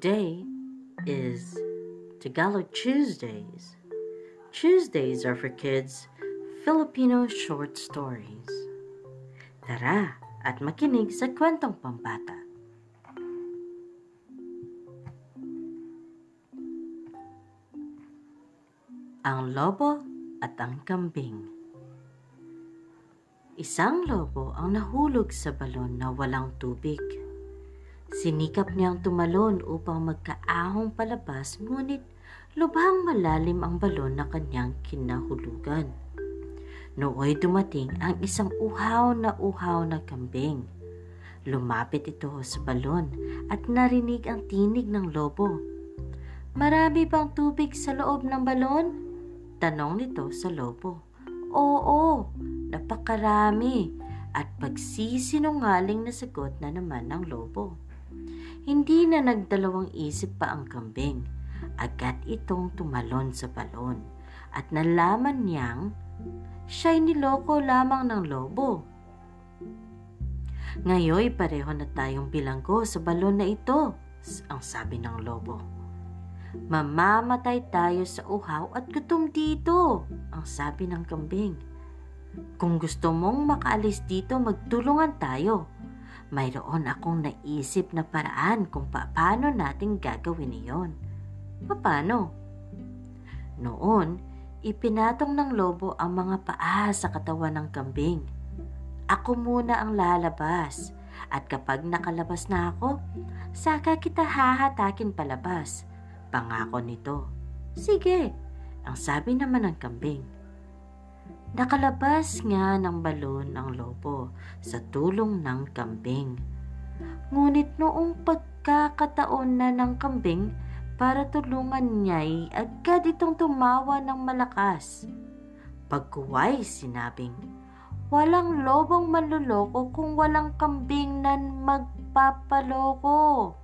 Today is Tagalog Tuesdays. Tuesdays are for kids Filipino short stories. Tara at makinig sa kwentong pambata. Ang Lobo at ang Kambing Isang lobo ang nahulog sa balon na walang tubig. Sinikap niyang tumalon upang magkaahong palabas ngunit lubhang malalim ang balon na kanyang kinahulugan. Nooy dumating ang isang uhaw na uhaw na kambing. Lumapit ito sa balon at narinig ang tinig ng lobo. Marami bang tubig sa loob ng balon? Tanong nito sa lobo. Oo, napakarami at pagsisinungaling na sagot na naman ng lobo. Hindi na nagdalawang isip pa ang kambing. Agad itong tumalon sa balon at nalaman niyang siya'y niloko lamang ng lobo. Ngayoy pareho na tayong bilanggo sa balon na ito, ang sabi ng lobo. Mamamatay tayo sa uhaw at gutom dito, ang sabi ng kambing. Kung gusto mong makaalis dito, magtulungan tayo. Mayroon akong naisip na paraan kung paano natin gagawin iyon. Paano? Noon, ipinatong ng lobo ang mga paa sa katawan ng kambing. Ako muna ang lalabas at kapag nakalabas na ako, saka kita hahatakin palabas Pangako nito. Sige, ang sabi naman ng kambing. Nakalabas nga ng balon ang lobo sa tulong ng kambing. Ngunit noong pagkakataon na ng kambing para tulungan niya'y agad itong tumawa ng malakas. Pagkuway sinabing, walang lobong manluloko kung walang kambing na magpapaloko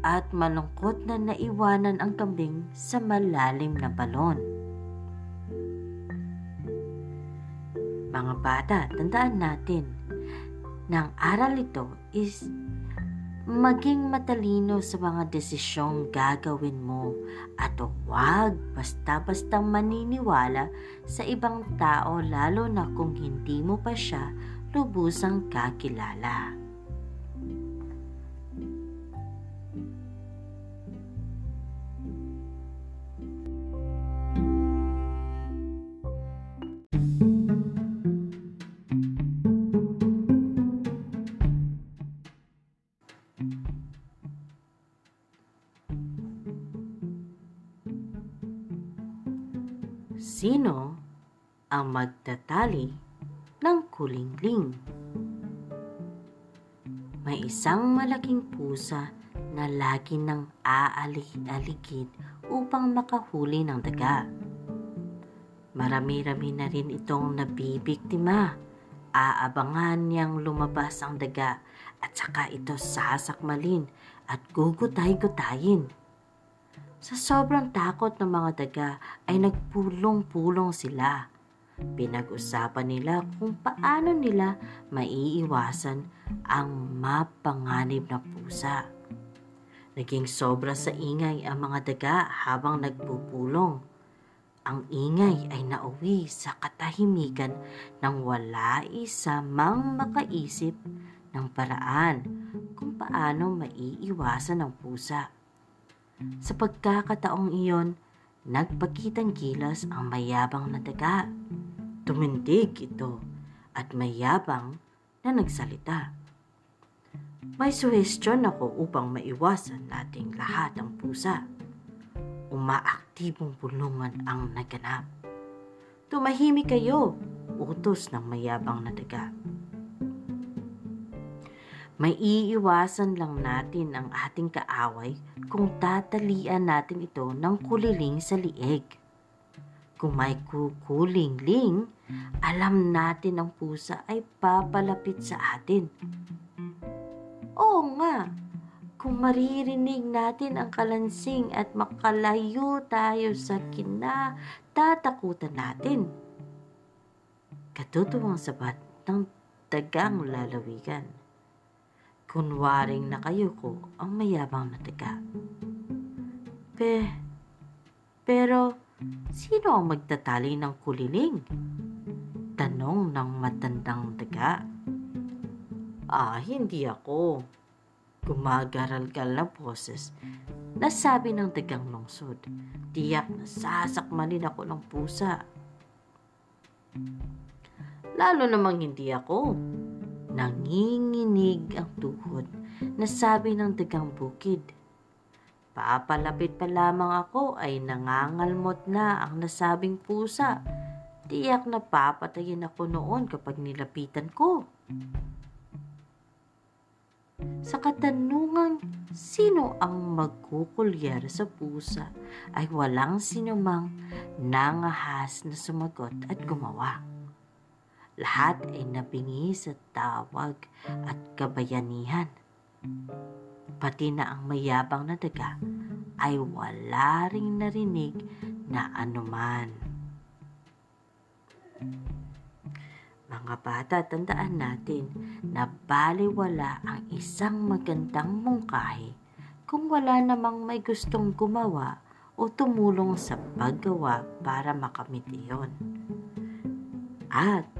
at malungkot na naiwanan ang kambing sa malalim na balon. Mga bata, tandaan natin na aral ito is maging matalino sa mga desisyong gagawin mo at huwag basta-basta maniniwala sa ibang tao lalo na kung hindi mo pa siya lubusang kakilala. Sino ang magtatali ng kulingling? May isang malaking pusa na lagi nang aalig-aligid upang makahuli ng daga. Marami-rami na rin itong nabibiktima. Aabangan niyang lumabas ang daga at saka ito sasakmalin at gugutay-gutayin. Sa sobrang takot ng mga daga ay nagpulong-pulong sila. Pinag-usapan nila kung paano nila maiiwasan ang mapanganib na pusa. Naging sobra sa ingay ang mga daga habang nagpupulong. Ang ingay ay nauwi sa katahimikan nang wala isa mang makaisip ng paraan kung paano maiiwasan ang pusa. Sa pagkakataong iyon, nagpakitang gilas ang mayabang na daga. Tumindig ito at mayabang na nagsalita. May suhestyon ako upang maiwasan nating lahat ang pusa. Umaaktibong bulungan ang naganap. Tumahimik kayo, utos ng mayabang na daga. May iiwasan lang natin ang ating kaaway kung tatalian natin ito ng kuliling sa lieg. Kung may kukuling-ling, alam natin ang pusa ay papalapit sa atin. Oo nga, kung maririnig natin ang kalansing at makalayo tayo sa kinatatakutan natin. Katutuwang sabat ng dagang lalawigan kunwaring nakayuko ang mayabang na taga. Pe, pero sino ang magtatali ng kuliling? Tanong ng matandang daga. Ah, hindi ako. Gumagaral-gal na boses. Nasabi ng dagang lungsod. Tiyak na sasakmalin ako ng pusa. Lalo namang hindi ako. Nanginginig ang tuhod na sabi ng dagang bukid. Papalapit pa lamang ako ay nangangalmot na ang nasabing pusa. Tiyak na papatayin ako noon kapag nilapitan ko. Sa katanungang sino ang magkukulyar sa pusa ay walang sinumang nangahas na sumagot at gumawa. Lahat ay nabingi sa tawag at kabayanihan. Pati na ang mayabang na daga ay wala ring narinig na anuman. Mga bata, tandaan natin na baliwala ang isang magandang mungkahi kung wala namang may gustong gumawa o tumulong sa paggawa para makamit iyon. At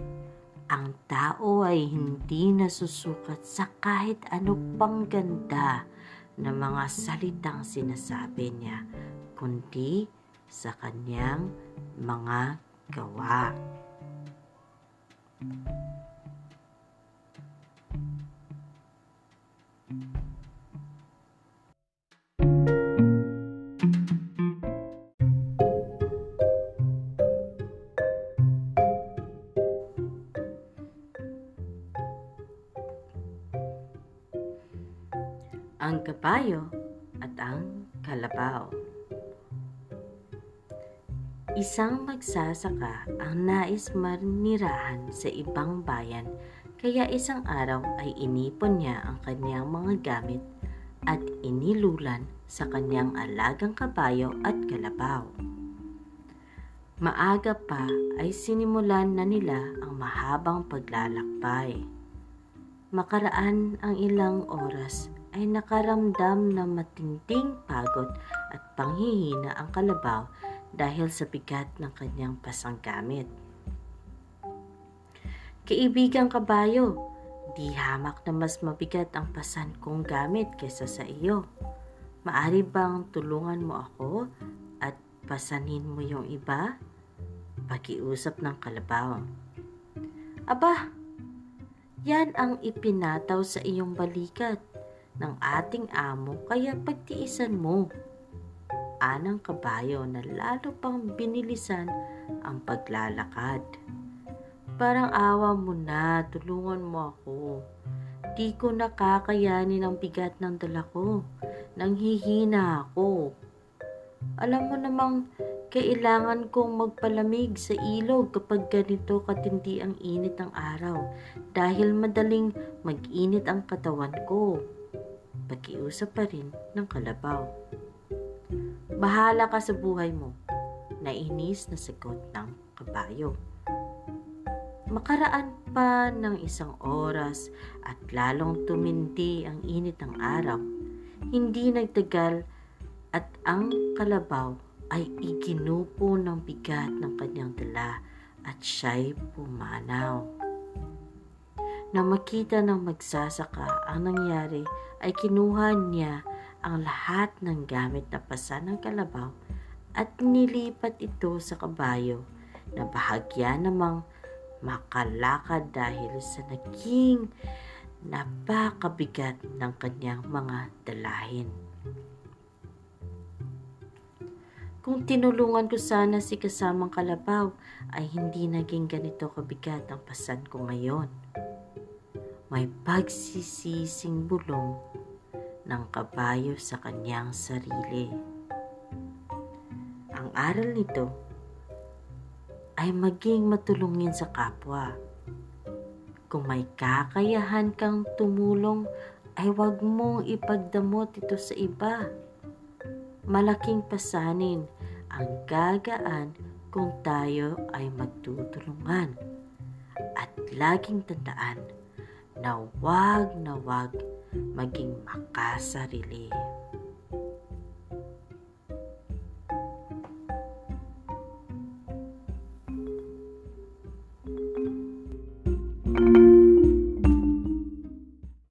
ang tao ay hindi nasusukat sa kahit ano pang ganda na mga salitang sinasabi niya, kundi sa kanyang mga gawa. Ang kabayo at ang kalabaw. Isang magsasaka ang nais manirahan sa ibang bayan kaya isang araw ay inipon niya ang kanyang mga gamit at inilulan sa kanyang alagang kabayo at kalabaw. Maaga pa ay sinimulan na nila ang mahabang paglalakbay. Makaraan ang ilang oras ay nakaramdam na matinding pagod at panghihina ang kalabaw dahil sa bigat ng kanyang pasanggamit. Kaibigang kabayo, di hamak na mas mabigat ang pasan kong gamit kaysa sa iyo. Maari bang tulungan mo ako at pasanin mo yung iba? Pakiusap ng kalabaw. Aba, yan ang ipinataw sa iyong balikat ng ating amo kaya pagtiisan mo. Anang kabayo na lalo pang binilisan ang paglalakad. Parang awa mo na, tulungan mo ako. Di ko nakakayanin ang bigat ng dala ko. Nanghihina ako. Alam mo namang kailangan kong magpalamig sa ilog kapag ganito katindi ang init ng araw dahil madaling mag-init ang katawan ko pakiusap pa rin ng kalabaw. Bahala ka sa buhay mo, nainis na sagot ng kabayo. Makaraan pa ng isang oras at lalong tumindi ang init ng araw, hindi nagtagal at ang kalabaw ay iginupo ng bigat ng kanyang dala at siya'y pumanaw. Nang makita ng magsasaka ang nangyari ay kinuha niya ang lahat ng gamit na pasa ng kalabaw at nilipat ito sa kabayo na bahagya namang makalakad dahil sa naging napakabigat ng kanyang mga dalahin. Kung tinulungan ko sana si kasamang kalabaw ay hindi naging ganito kabigat ang pasan ko ngayon may pagsisising bulong ng kabayo sa kanyang sarili. Ang aral nito ay maging matulungin sa kapwa. Kung may kakayahan kang tumulong, ay huwag mong ipagdamot ito sa iba. Malaking pasanin ang gagaan kung tayo ay magtutulungan. At laging tandaan, na wag na wag maging makasarili.